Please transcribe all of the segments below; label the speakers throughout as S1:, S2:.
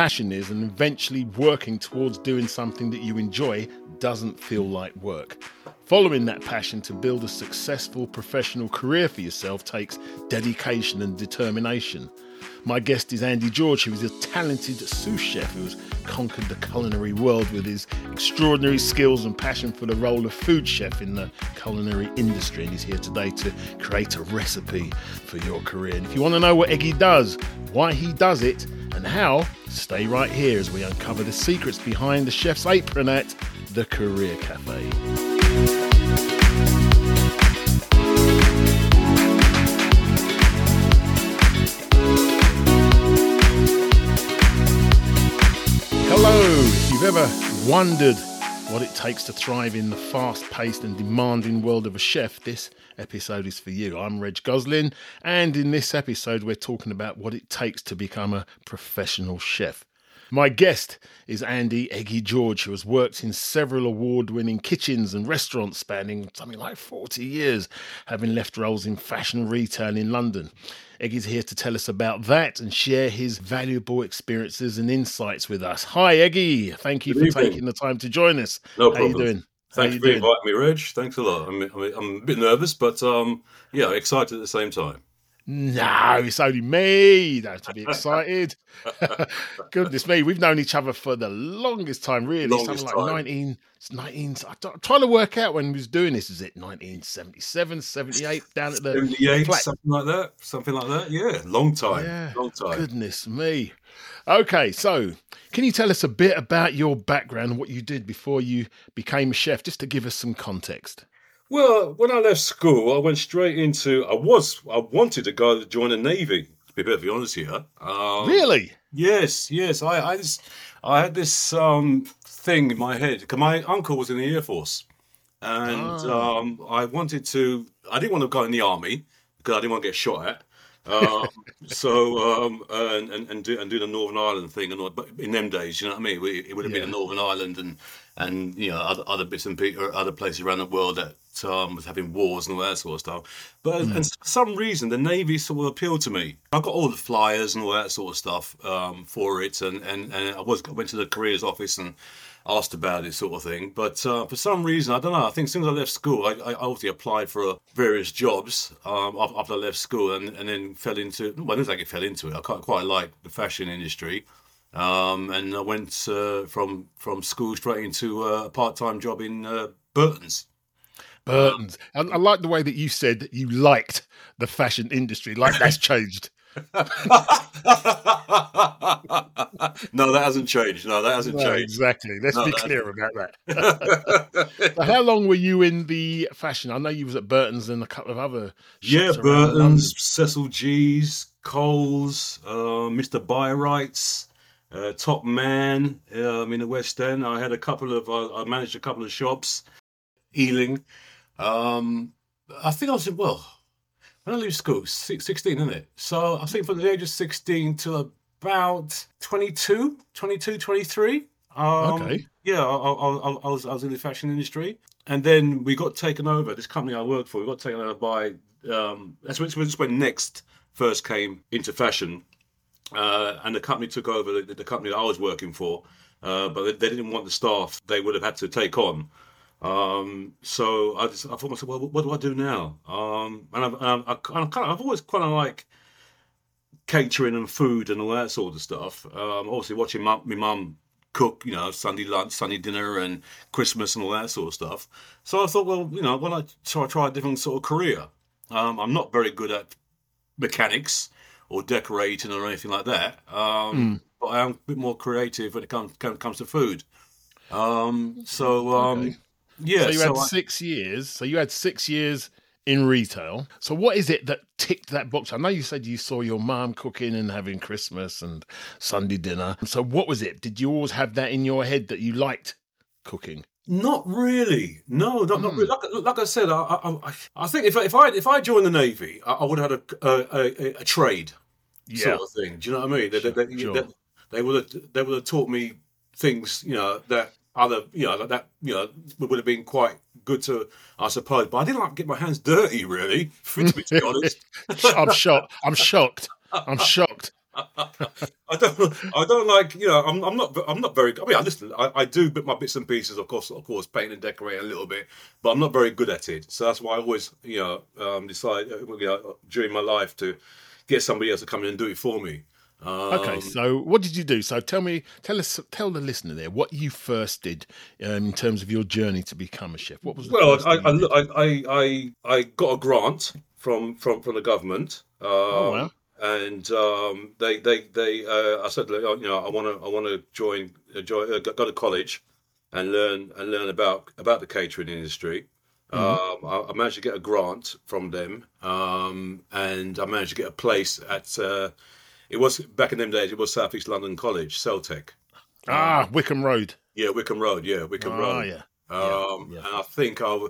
S1: passion is and eventually working towards doing something that you enjoy doesn't feel like work. Following that passion to build a successful professional career for yourself takes dedication and determination. My guest is Andie George, who is a talented sous chef who has conquered the culinary world with his extraordinary skills and passion for the role of food chef in the culinary industry. And he's here today to create a recipe for your career. And if you want to know what Eggie does, why he does it, and how, stay right here as we uncover the secrets behind the chef's apron at the Career Cafe. Hello, if you've ever wondered what it takes to thrive in the fast paced and demanding world of a chef, this episode is for you. I'm Reg Goslin, and in this episode, we're talking about what it takes to become a professional chef. My guest is Andie Eggie George, who has worked in several award winning kitchens and restaurants spanning something like 40 years, having left roles in fashion retail in London. Eggie's here to tell us about that and share his valuable experiences and insights with us. Hi, Eggie. Thank you
S2: Good
S1: for
S2: evening.
S1: taking the time to join us.
S2: No
S1: How
S2: problem.
S1: you doing?
S2: Thanks
S1: How
S2: for
S1: doing?
S2: inviting me, Reg. Thanks a lot. I'm, I'm, I'm a bit nervous, but um, yeah, excited at the same time.
S1: No, it's only me. You don't have to be excited. Goodness me, we've known each other for the longest time, really.
S2: Longest
S1: Something like
S2: time.
S1: 19, 19. I don't- I'm trying to work out when we was doing this. Is it 1977, 78, down at the
S2: 78,
S1: flat?
S2: something like that. Something like that. Yeah, long time.
S1: Yeah,
S2: Long time.
S1: Goodness me. Okay, so can you tell us a bit about your background, what you did before you became a chef, just to give us some context?
S2: Well, when I left school, I went straight into. I was. I wanted to go to join the navy. To be perfectly honest here. Um,
S1: really?
S2: Yes, yes. I, I just, I had this um, thing in my head because my uncle was in the air force, and
S1: Ah.
S2: um, I wanted to. I didn't want to go in the army because I didn't want to get shot at. Um, so um, and, and and do and do the Northern Ireland thing and all, but in them days, you know what I mean. We, it would have
S1: Yeah.
S2: been Northern Ireland and and you know other, other bits and pieces, other places around the world that um, was having wars and all that sort of stuff. But and for some reason, the Navy sort of appealed to me. I got all the flyers and all that sort of stuff um, for it, and, and and I was went to the careers office and asked about it sort of thing. But uh, for some reason, I don't know. I think since I left school, I, I obviously applied for uh, various jobs um, after I left school, and, and then fell into. Well, I didn't think I fell into it. I quite, quite like the fashion industry. Um, and I went uh, from from school straight into uh, a part time job in uh, Burton's.
S1: Burton's. I, I like the way that you said that you liked the fashion industry, like that's changed.
S2: no, that hasn't changed. No, that hasn't
S1: No,
S2: changed.
S1: exactly. Let's
S2: No,
S1: be clear about that. So how long were you in the fashion? I know you was at Burton's and a couple of other
S2: yeah. Burton's, Cecil Gee's, Coles, uh, Mr. Byrights, uh, Top Man um, in the West End. I had a couple of. Uh, I managed a couple of shops, Ealing. Um, I think I was in, well when I leave school, 16, isn't it? So I think from the age of 16 to about 22, 22, 23. Um,
S1: Okay.
S2: Yeah, I, I, I, I was I was in the fashion industry, and then we got taken over. This company I worked for, we got taken over by. Um, that's when, that's when Next first came into fashion, uh, and the company took over the, the company that I was working for. Uh, but they, they didn't want the staff they would have had to take on. Um, so I just I thought to myself, well, what do I do now? Um, and I've, and I've, I kind of, I've always kind of like catering and food and all that sort of stuff. Um, obviously watching my, my mum cook, you know, Sunday lunch, Sunday dinner, and Christmas and all that sort of stuff. So I thought, well, you know, why not try try a different sort of career? Um, I'm not very good at mechanics or decorating or anything like that. Um, But I am a bit more creative when it comes comes, comes to food. Um, so um,
S1: Okay.
S2: Yeah,
S1: so you
S2: so
S1: had
S2: I-
S1: six years. So you had six years in retail. So what is it that ticked that box? I know you said you saw your mom cooking and having Christmas and Sunday dinner. So what was it? Did you always have that in your head that you liked cooking?
S2: Not really. No, not, not
S1: Hmm.
S2: really. Like, like I said, I, I, I- think if I, if I if I joined the navy, I, I would have had a a, a, a trade sort of thing. Do you know what I mean? They, they, they,
S1: Sure.
S2: they, they would have they would have taught me things, you know, that other you know that you know would have been quite good to, I suppose. But I didn't like to get my hands dirty, really. To be honest,
S1: I'm shocked. I'm shocked. I'm shocked.
S2: I don't. I don't like. You know, I'm, I'm not. I'm not very. Good. I mean, I listen. I, I do bit my bits and pieces, of course. Of course, paint and decorate a little bit, but I'm not very good at it. So that's why I always, you know, um, decide uh, you know, during my life to get somebody else to come in and do it for me. Um,
S1: Okay, so what did you do? So tell me, tell us, tell the listener there what you first did um, in terms of your journey to become a chef. What was the
S2: Well, I, I. I, I, I, I got a grant from from from the government. Um,
S1: Oh, wow.
S2: And um, they they they uh, I said you know I want to I want to join uh, join uh, go go to college and learn and learn about about the catering industry.
S1: Mm-hmm.
S2: Um, I, I managed to get a grant from them, um, and I managed to get a place at. Uh, it was back in them days. It was Southeast London College, Celtic.
S1: ah Wickham Road.
S2: Yeah, Wickham Road. Yeah, Wickham
S1: Ah,
S2: Road.
S1: yeah.
S2: Um,
S1: yeah.
S2: And I think I,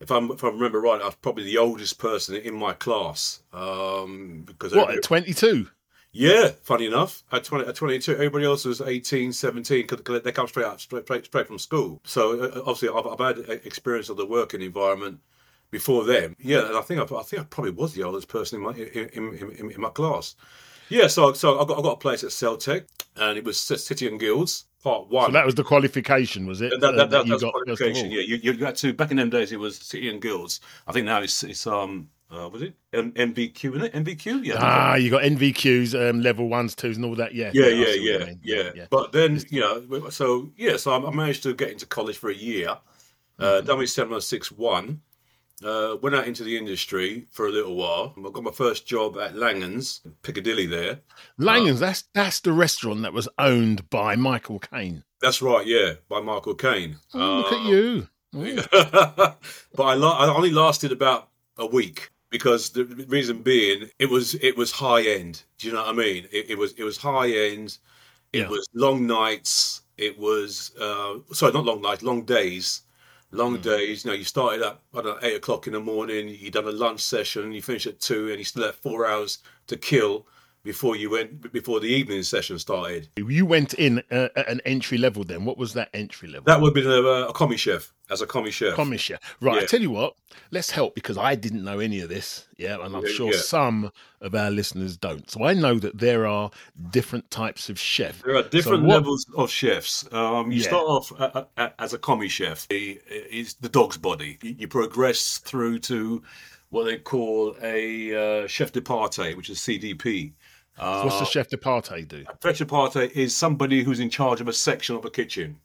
S2: if I'm if I remember right, I was probably the oldest person in my class. Um, because
S1: What at twenty two?
S2: yeah, funny enough, at 20, at 22, everybody else was 18, 17, because they come straight out, straight, straight, straight from school. So uh, obviously, I've, I've had experience of the working environment before them. Yeah, and I think I, I think I probably was the oldest person in my in, in, in, in my class. Yeah, so so I got I got a place at Celtic, and it was City and Guilds Part One.
S1: So that was the qualification, was it?
S2: That, that,
S1: uh,
S2: that, that,
S1: you
S2: that's
S1: got
S2: qualification. Yeah, you, you had to. Back in them days, it was City and Guilds. I think now it's it's um uh, was it M- MVQ? Isn't it MVQ? Yeah.
S1: Ah, you got NVQs, um, level ones, twos, and all that. Yeah,
S2: yeah, yeah,
S1: you
S2: yeah, yeah, But then you know, so yeah, so I managed to get into college for a year. Uh,
S1: Mm-hmm.
S2: seven oh six one. Uh, went out into the industry for a little while. I got my first job at Langan's, Piccadilly. There.
S1: Langan's, that's that's the restaurant that was owned by Michael Caine.
S2: That's right. Yeah, by Michael Caine.
S1: Oh, look
S2: Uh,
S1: at you. Oh,
S2: but I, la- I only lasted about a week because the reason being it was it was high end. Do you know what I mean? It, it was it was high end. It
S1: Yeah.
S2: was long nights. It was uh, sorry, not long nights, long days. Long
S1: Hmm.
S2: days. You know, you started up I don't know eight o'clock in the morning. You done a lunch session. You finish at two, and you still had four hours to kill before you went before the evening session started.
S1: You went in uh, at an entry level then. What was that entry level?
S2: That would have been a, a commis chef as a commis chef.
S1: Commissioner. Right, I tell you what, let's help because I didn't know any of this. Yeah, and I'm
S2: Yeah,
S1: sure
S2: yeah.
S1: some of our listeners don't. So I know that there are different types of chef.
S2: There are different
S1: what-
S2: levels of chefs. Um, you
S1: Yeah.
S2: start off uh, uh, as a commis chef. It's the dog's body. You you progress through to what they call a uh, chef de partie, which is CDP. Uh,
S1: What's the chef de partie do?
S2: chef de partie is somebody who's in charge of a section of a kitchen.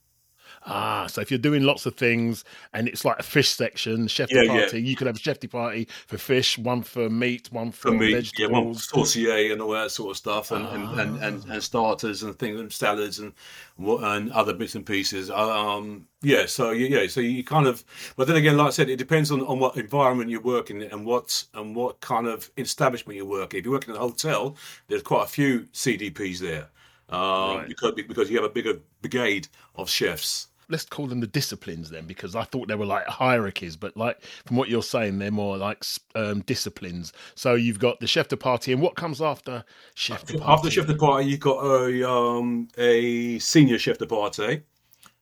S1: Ah, so if you're doing lots of things and it's like a fish section, chef
S2: Yeah,
S1: de
S2: yeah.
S1: you could have a chef de partie for fish, one for meat, one for,
S2: For me, yeah, one
S1: vegetables.
S2: saucier and all that sort of stuff, and, and, and, and, and starters and things, and salads and and other bits and pieces. Um, yeah, so you- yeah, so you kind of, but then again, like I said, it depends on, on what environment you're working in and what and what kind of establishment you're working. If you're working in a hotel, there's quite a few CDPs there, um,
S1: Right.
S2: because because you have a bigger brigade of chefs.
S1: Let's call them the disciplines then, because I thought they were like hierarchies, but like from what you're saying, they're more like um, disciplines. So you've got the chef de partie, and what comes after chef de partie?
S2: After chef de partie, you've got a um, a senior chef de partie.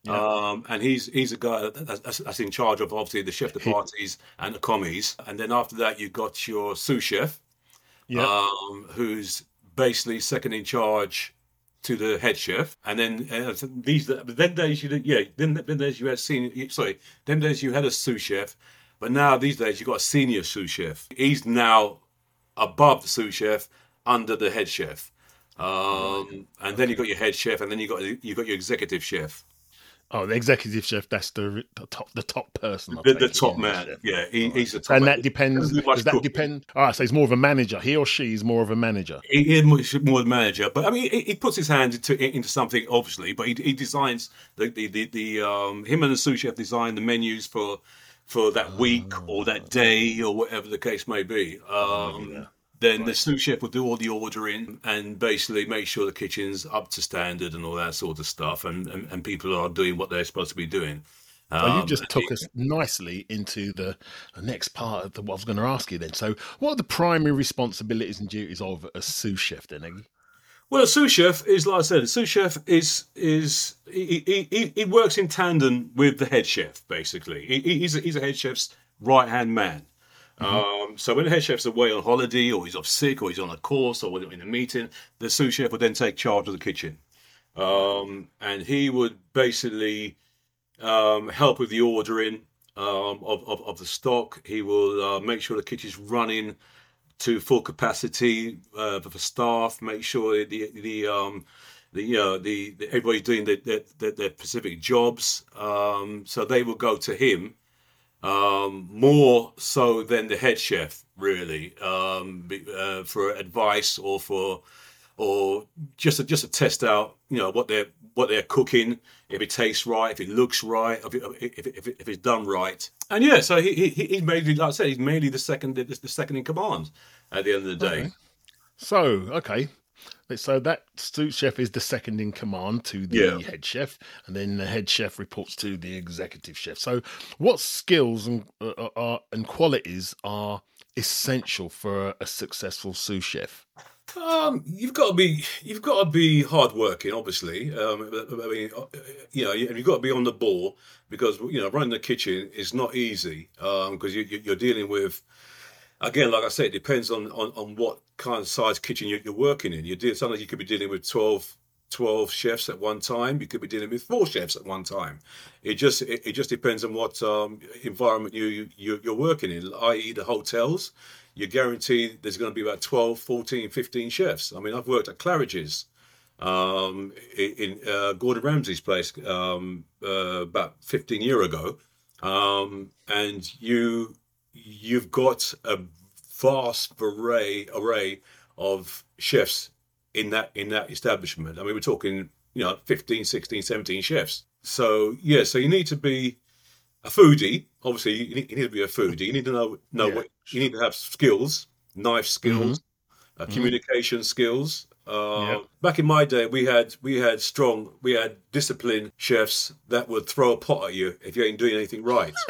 S2: Um, and he's he's a guy that's, that's in charge of obviously the chef de parties and the commies. And then after that, you've got your sous chef,
S1: Yeah.
S2: um, who's basically second in charge to the head chef. And then uh, these then days you did, yeah then then days you had senior sorry then days you had a sous chef, but now these days you've got a senior sous chef. He's now above the sous chef, under the head chef. Um, and then you got your head chef, and then you got you got your executive chef,
S1: Oh, the executive chef, that's the, the top the top person.
S2: The, the top man.
S1: chef.
S2: Yeah, he, he's the top.
S1: And
S2: man.
S1: that depends.
S2: Doesn't do much
S1: Does that
S2: cooking.
S1: depend? All right, so he's more of a manager. He or she is more of a manager.
S2: He he is much more the manager, but I mean, he, he puts his hand into into something obviously. But he, he designs the the, the the um him and the sous chef design the menus for for that week or that day or whatever the case may be. Um, Then the sous chef will do all the ordering and basically make sure the kitchen's up to standard and all that sort of stuff, and and, and people are doing what they're supposed to be doing.
S1: Well, you
S2: Um,
S1: just took us nicely into the, the next part of the, what I was going to ask you then. So, what are the primary responsibilities and duties of a sous chef then?
S2: Well, a sous chef is like I said. A sous chef is is he, he, he, he works in tandem with the head chef. Basically, he, he- he's a, he's a head chef's right hand man. Um, so when the head chef's away on holiday, or he's off sick, or he's on a course, or in a meeting, the sous chef would then take charge of the kitchen, um, and he would basically um, help with the ordering um, of, of, of the stock. He will uh, make sure the kitchen's running to full capacity uh, for staff. Make sure the the um, the, the, the everybody's doing their, their, their specific jobs. Um, so they will go to him um, more so than the head chef, really, um, uh, for advice or for or just just to test out, you know, what they're what they're cooking, if it tastes right, if it looks right, if it, if, if, if it's done right. And yeah, so he, he he's mainly, like I said, he's mainly the second the, the second in command at the end of the day.
S1: Okay. So okay, so that sous chef is the second in command to the
S2: Yeah.
S1: head chef, and then the head chef reports to the executive chef. So, what skills and uh, are and qualities are essential for a, successful sous chef?
S2: Um, you've got to be you've got to be hardworking, obviously. Um, I mean, uh, you know, you- you've got to be on the ball because you know running the kitchen is not easy because you, you- you're dealing with. Again, like I said, it depends on, on, on what kind of size kitchen you're, you're working in. You deal sometimes you could be dealing with 12, 12 chefs at one time. You could be dealing with four chefs at one time. It just it, it just depends on what um, environment you, you you're working in, i.e. the hotels you're guaranteed there's going to be about 12, 14, 15 chefs. I mean, I've worked at Claridge's um, in, in uh, Gordon Ramsay's place um, uh, about 15 year ago, um, and you you've got a vast array array of chefs in that in that establishment. I mean, we're talking you know 15, 16, 17 chefs. So yeah, so you need to be a foodie. Obviously, you need, you need to be a foodie. You need to know know
S1: Yeah.
S2: what you need to have skills, knife skills, uh, communication skills. Uh,
S1: Yep.
S2: Back in my day, we had we had strong, we had disciplined chefs that would throw a pot at you if you ain't doing anything right.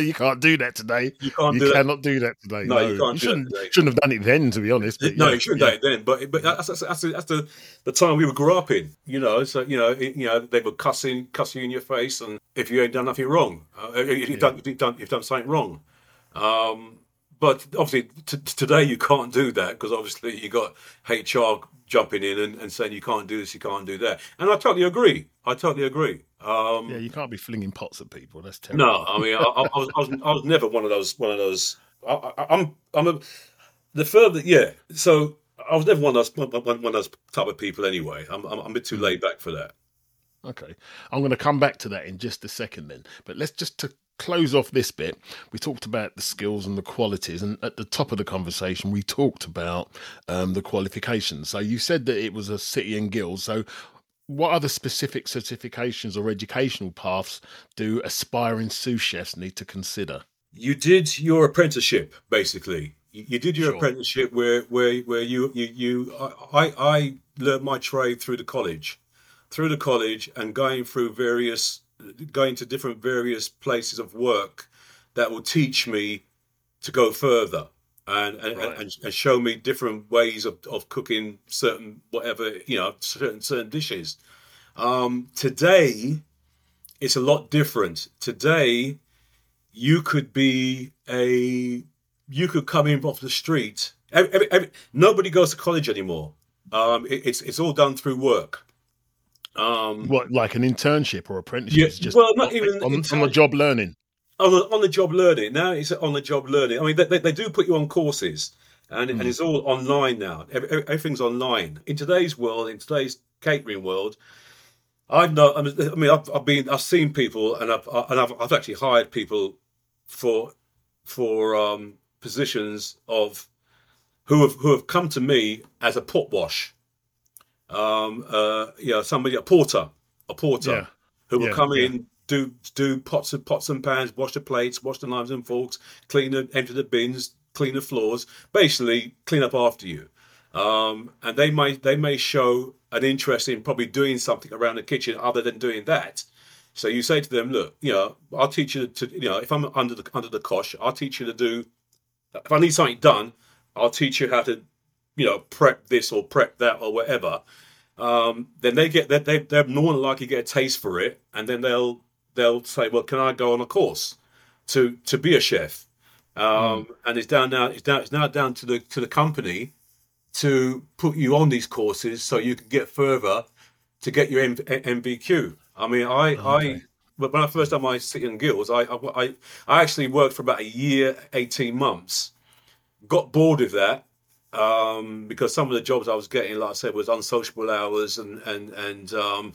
S1: you can't do that today.
S2: You can't
S1: You
S2: do that.
S1: cannot do that today.
S2: No, you can't do that
S1: shouldn't,
S2: today.
S1: shouldn't have done it then, to be honest. But
S2: no,
S1: yeah,
S2: you shouldn't
S1: yeah.
S2: do it then. But but that's that's, that's, the, that's the the time we would grow up in. You know, so you know, it, you know, they would cuss in, cuss you in your face, and if you ain't done nothing wrong, uh, if you've done, if you've done, you've done something wrong. Um, but obviously, t- today you can't do that because obviously you got HR jumping in and, and saying you can't do this, you can't do that. And I totally agree. I totally agree. Um,
S1: Yeah, you can't be flinging pots at people. That's terrible.
S2: no, I mean, I, I, was, I was, I was never one of those, one of those. I, I, I'm, I'm a, the further, yeah. So I was never one of those, one, one of those type of people anyway. I'm, I'm, I'm a bit too laid back for that.
S1: Okay. I'm going to come back to that in just a second then. But let's just to close off this bit. We talked about the skills and the qualities. And at the top of the conversation, we talked about um, the qualifications. So you said that it was a city and guild. So what other specific certifications or educational paths do aspiring sous chefs need to consider?
S2: You did your apprenticeship, basically. You, did your
S1: Sure.
S2: apprenticeship where, where, where you, you, you. I, I learned my trade through the college, through the college, and going through various, going to different various places of work that will teach me to go further and and,
S1: Right.
S2: and, and show me different ways of, of cooking certain whatever you know certain certain dishes. Um, today, it's a lot different. Today, you could be a you could come in off the street. Every, every, every- nobody goes to college anymore. Um, it, it's it's all done through work. Um,
S1: What, like an internship or apprenticeship?
S2: Yeah,
S1: just
S2: well, not even
S1: on, on the job learning.
S2: on the, on the job learning. Now it's on the job learning. I mean they, they, they do put you on courses and, and it's all online now. Every, every- everything's online. In today's world in today's catering world i've not i mean I mean, I've, I've been i've seen people and i've and I've, I've actually hired people for for um positions of who have who have come to me as a pot wash um uh you know somebody a porter a porter
S1: Yeah.
S2: who will
S1: Yeah,
S2: come
S1: yeah.
S2: in do do pots and pots and pans, wash the plates, wash the knives and forks, clean the empty the bins, clean the floors, basically clean up after you. Um, and they may they may show an interest in probably doing something around the kitchen other than doing that. So you say to them, look, you know, I'll teach you to, you know, if I'm under the under the cosh, I'll teach you to do. If I need something done, I'll teach you how to, you know, prep this or prep that or whatever um, then they get that they they're more than likely get a taste for it, and then they'll they'll say, well, can I go on a course to to be a chef? um, and it's down now. It's down. It's now down to the to the company to put you on these courses so you can get further to get your M- NVQ. I mean, I
S1: Oh, okay.
S2: I but when I first done my City and Guilds, I, I I I actually worked for about a year, eighteen months. Got bored of that um, because some of the jobs I was getting, like I said, was unsociable hours and and and um,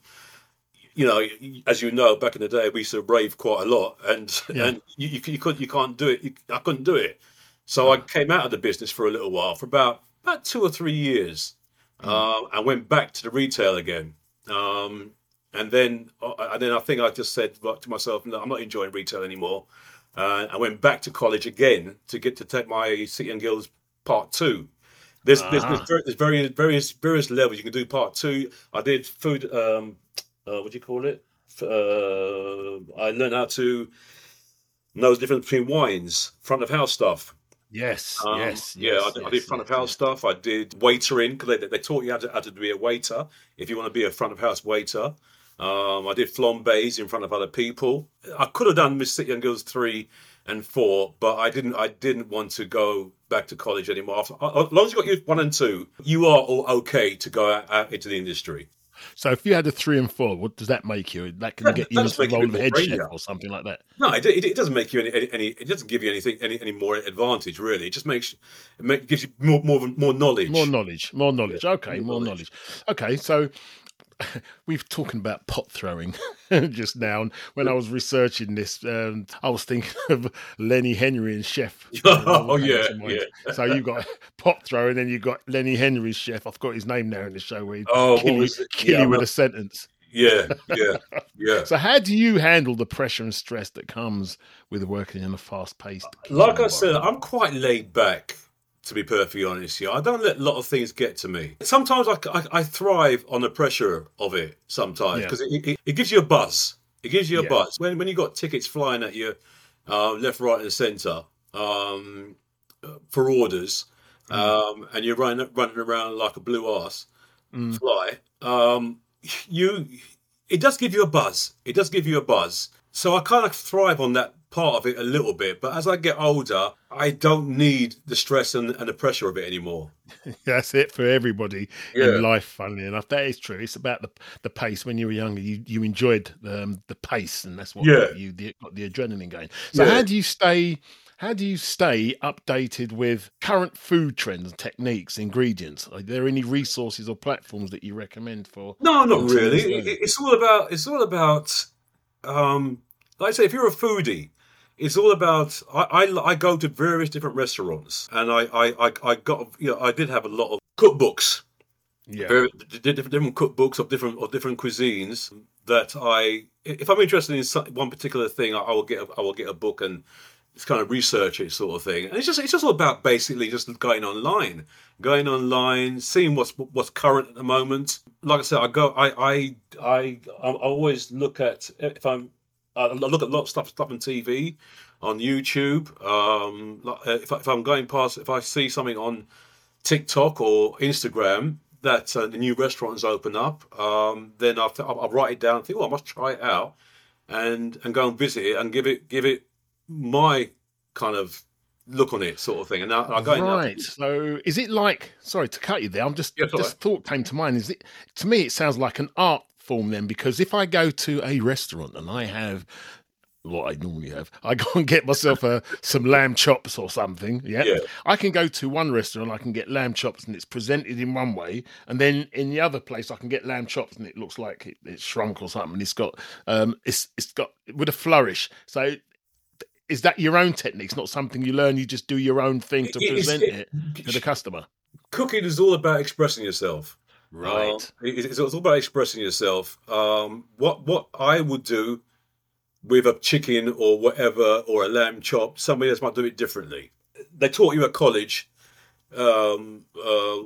S2: you know, as you know, back in the day, we used to rave quite a lot, and
S1: Yeah.
S2: and you, you, you couldn't you can't do it. You, I couldn't do it, so I came out of the business for a little while, for about about two or three years, um, and went back to the retail again. Um, and then uh, and then I think I just said to myself, no, I'm not enjoying retail anymore. Uh, I went back to college again to get to take my City and Guilds Part Two. There's, there's,
S1: Ah.
S2: there's, there's various, various various levels you can do. Part two, I did food. Um, uh, what do you call it? Uh, I learned how to know the difference between wines, front of house stuff.
S1: Yes,
S2: Um,
S1: yes,
S2: yeah,
S1: yes,
S2: I, did, I did front
S1: yes,
S2: of house
S1: yes.
S2: stuff. I did waitering because they, they taught you how to, how to be a waiter if you want to be a front of house waiter. Um, I did flambés in front of other people. I could have done Miss City and Guilds three and four, but I didn't. I didn't want to go back to college anymore. After, uh, as long as you got your one and two, you are all okay to go out, out into the industry.
S1: So if you had a three and four, what does that make you? That can
S2: That-
S1: get you into the role of head chef or something like that.
S2: No, it, it, it doesn't make you any, any, any. It doesn't give you anything any, any more advantage really. It just makes it make, gives you more more more knowledge.
S1: More knowledge, more knowledge. okay,
S2: more
S1: more
S2: knowledge.
S1: knowledge. Okay, so we've talking about pot throwing just now. And when I was researching this, um, I was thinking of Lenny Henry and Chef.
S2: Oh, yeah, yeah.
S1: So you got pot throwing, then you got Lenny Henry's chef. I've got his name now in the show where he
S2: Oh,
S1: kill, you, kill
S2: Yeah,
S1: you with a sentence.
S2: Yeah, yeah, yeah.
S1: So how do you handle the pressure and stress that comes with working in a fast-paced?
S2: Like I said, I'm quite laid back. To be perfectly honest, yeah, I don't let a lot of things get to me. Sometimes I, I, I thrive on the pressure of it. Sometimes
S1: Yeah.
S2: because it, it, it gives you a buzz. It gives you a
S1: Yeah.
S2: buzz when when you got tickets flying at you, uh, left, right, and centre um, for orders,
S1: Mm.
S2: um, and you're running running around like a blue ass
S1: Mm.
S2: fly. Um, you, it does give you a buzz. It does give you a buzz. So I kind of thrive on that part of it a little bit. But as I get older, I don't need the stress and, and the pressure of it anymore.
S1: That's it for everybody
S2: Yeah.
S1: in life. Funnily enough, that is true. It's about the the pace. When you were younger, you you enjoyed um, the pace, and that's what
S2: Yeah.
S1: got you the, got the adrenaline going. So
S2: Yeah.
S1: how do you stay? How do you stay updated with current food trends, techniques, ingredients? Are there any resources or platforms that you recommend for?
S2: No, not really. It's all about. It's all about. Um, like I say, if you're a foodie, it's all about. I, I, I go to various different restaurants, and I, I, I, got. You know, I did have a lot of cookbooks
S1: Yeah,
S2: very different, different cookbooks of different of different cuisines that I, if I'm interested in some, one particular thing, I, I will get a, I will get a book and just kind of research it, sort of thing. And it's just it's just all about basically just going online, going online, seeing what's what's current at the moment. Like I said, I go I I I, I always look at if I'm I look at a lot of stuff stuff on TV, on YouTube. Um, uh, if, I, if I'm going past, if I see something on TikTok or Instagram that uh, the new restaurant has opened up, um, then I'll, I'll, I'll write it down. and Think, oh, I must try it out, and and go and visit it and give it give it my kind of look on it, sort of thing. And I, I go
S1: right. So is it like? Sorry to cut you there. I'm just
S2: Yeah,
S1: just thought came to mind. Is it to me? It sounds like an art form then, because if I go to a restaurant and I have what I normally have, I go and get myself a some lamb chops or something. Yeah?
S2: Yeah.
S1: I can go to one restaurant, I can get lamb chops, and it's presented in one way, and then in the other place, I can get lamb chops, and it looks like it, it's shrunk or something. It's got um, it's it's got with a flourish. So. Is that your own technique? It's not something you learn. You just do your own thing to
S2: It-
S1: present
S2: it-
S1: it to the customer.
S2: cooking is all about expressing yourself.
S1: Right.
S2: Um, it's, all about expressing yourself. Um, what what I would do with a chicken or whatever or a lamb chop, somebody else might do it differently. They taught you at college um, uh,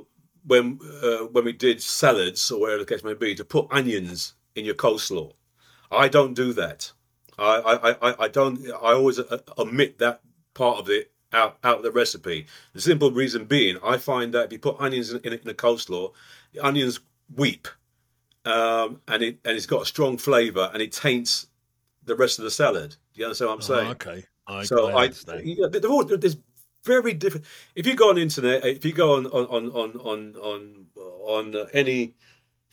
S2: when uh, when we did salads or whatever the case may be to put onions in your coleslaw. I don't do that. I I, I, I don't. I always uh, omit that part of it out out of the recipe. The simple reason being, I find that if you put onions in, in, in a coleslaw, the onions weep, um, and it and it's got a strong flavour, and it taints the rest of the salad. Do you understand what I'm saying?
S1: Oh, okay. I,
S2: so
S1: I
S2: I,
S1: understand.
S2: yeah, they're all, there's very different. If you go on internet, if you go on on on on on on, on uh, any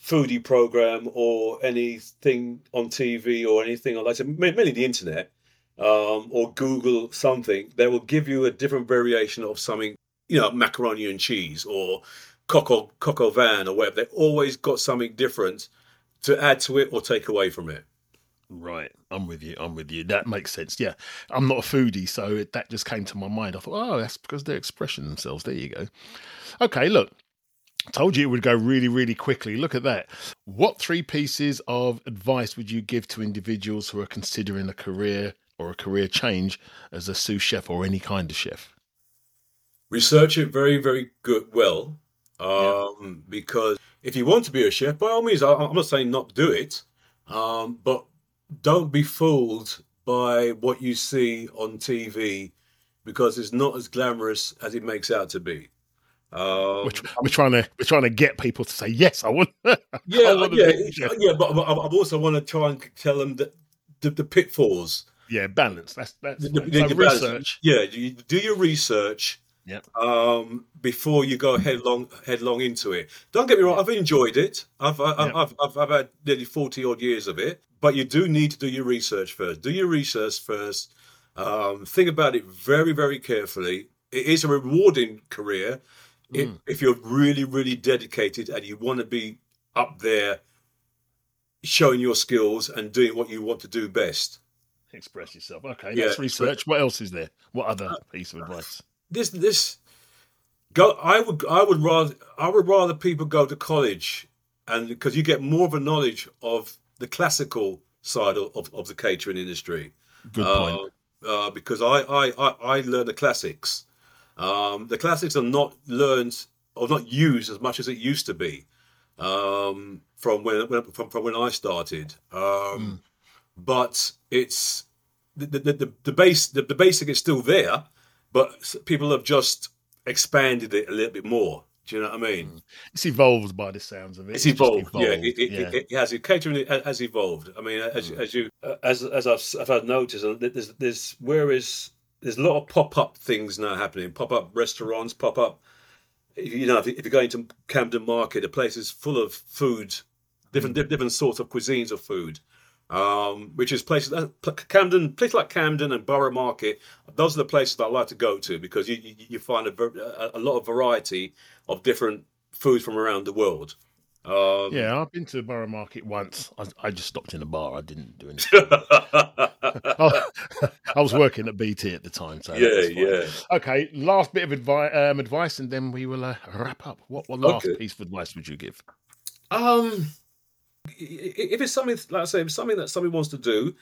S2: foodie program or anything on TV or anything like that, ma- mainly the internet, um, or Google something, they will give you a different variation of something, you know, macaroni and cheese or coco coq au vin or whatever. They always got something different to add to it or take away from it.
S1: Right, I'm with you. I'm with you. That makes sense. Yeah, I'm not a foodie, so it, that just came to my mind. I thought, oh, that's because they're expressing themselves. There you go. Okay, look, told you it would go really, really quickly. Look at that. What three pieces of advice would you give to individuals who are considering a career or a career change as a sous chef or any kind of chef?
S2: research it very, very good, well, um, because if you want to be a chef, by all means, I, I'm not saying not do it, um, but don't be fooled by what you see on TV because it's not as glamorous as it makes out to be. Um,
S1: We're, tr- we're trying to we're trying to get people to say yes. I want.
S2: yeah,
S1: I want
S2: yeah,
S1: be a
S2: yeah, but, but I I also want to try and tell them that the, the pitfalls.
S1: yeah, balance. That's that's
S2: The- the- the- the balance.
S1: research.
S2: Yeah, you do your research.
S1: Yep.
S2: Um, before you go headlong headlong into it. Don't get me wrong. I've enjoyed it. I've I've,
S1: Yep.
S2: I've, I've I've had nearly forty odd years of it. But you do need to do your research first. Do your research first. Um, think about it very very carefully. It is a rewarding career if,
S1: Mm.
S2: if you're really really dedicated and you want to be up there, showing your skills and doing what you want to do best.
S1: Express yourself. Okay,
S2: Yeah,
S1: that's research. What else is there? What other piece of advice?
S2: This this go i would i would rather i would rather people go to college and because you get more of a knowledge of the classical side of, of, of the catering industry.
S1: Good point.
S2: uh, uh, because I, I i i learned the classics. Um the classics are not learned or not used as much as it used to be um from when, when from, from when i started. Um but it's the the, the, the base the, the basic is still there but people have just expanded it a little bit more. Do you know what I mean?
S1: It's evolved by the sounds of it.
S2: It's
S1: just
S2: evolved. Yeah, it, it,
S1: yeah.
S2: It, it has. It catering has evolved. I mean, as as you uh, as as I've, I've had noticed, uh, there's there's whereas there's a lot of pop up things now happening. Pop up restaurants, pop up. You know, if if you go into Camden Market, the place is full of food, different different sorts of cuisines of food. Um, which is places that Camden, places like Camden and Borough Market. Those are the places that I like to go to because you you, you find a, ver- a, a lot of variety of different foods from around the world. Um,
S1: Yeah, I've been to Borough Market once. I, I just stopped in a bar. I didn't do anything. I, I was working at BT at the time, so
S2: yeah, yeah.
S1: Okay, last bit of advice, um, advice, and then we will uh, wrap up. What, what last
S2: Okay.
S1: piece of advice would you give?
S2: Um, i- i- if it's something like I say, if it's something that somebody wants to do,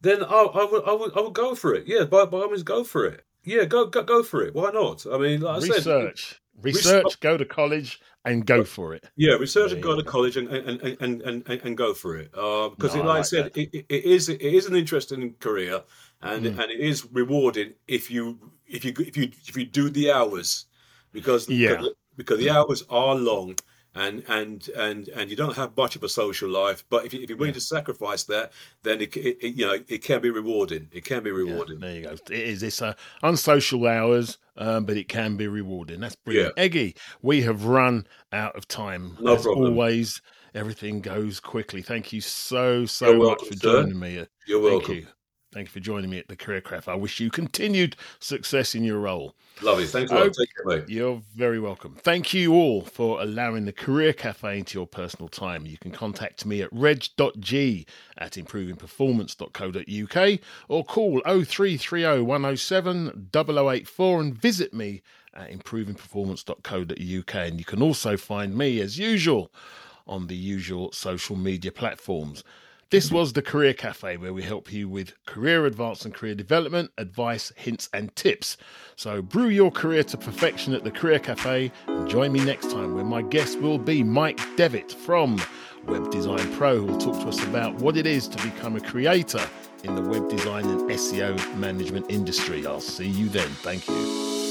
S2: then I, I would, I would, I would go for it. Yeah, by, by all means, go for it. Yeah, go, go, go for it. Why not? I mean, like I said,
S1: research, research, go to college and go for it.
S2: Yeah, research and
S1: Yeah,
S2: go to college and and, and, and, and, and go for it. Uh, because,
S1: No,
S2: it,
S1: I
S2: like I said, it, it is it is an interesting career, and
S1: Mm.
S2: and it is rewarding if you if you if you if you do the hours, because
S1: Yeah.
S2: because the hours are long. And, and and and you don't have much of a social life, but if, you, if you're willing to sacrifice that, then it, it, it you know it can be rewarding. It can be
S1: Yeah,
S2: rewarding.
S1: there you go. It is. It's uh, unsocial hours, um, but it can be rewarding. That's brilliant. Eggie, we have run out of time.
S2: No
S1: As
S2: problem.
S1: always, everything goes quickly. Thank you so, so
S2: You're
S1: much
S2: welcome,
S1: for
S2: sir.
S1: joining me.
S2: You're
S1: Thank
S2: welcome.
S1: you. Thank you for joining me at the Career Cafe. I wish you continued success in your role.
S2: Lovely. Thanks a lot.
S1: Okay.
S2: Care, mate.
S1: You're very welcome. Thank you all for allowing the Career Cafe into your personal time. You can contact me at reg.g at improvingperformance.co.uk or call 0330 107 0084 and visit me at improvingperformance.co.uk. And you can also find me, as usual, on the usual social media platforms. This was the Career Cafe, where we help you with career advance and career development, advice, hints, and tips. So brew your career to perfection at the Career Cafe and join me next time where my guest will be Mike Devitt from Web Design Pro, who will talk to us about what it is to become a creator in the web design and SEO management industry. I'll see you then. Thank you.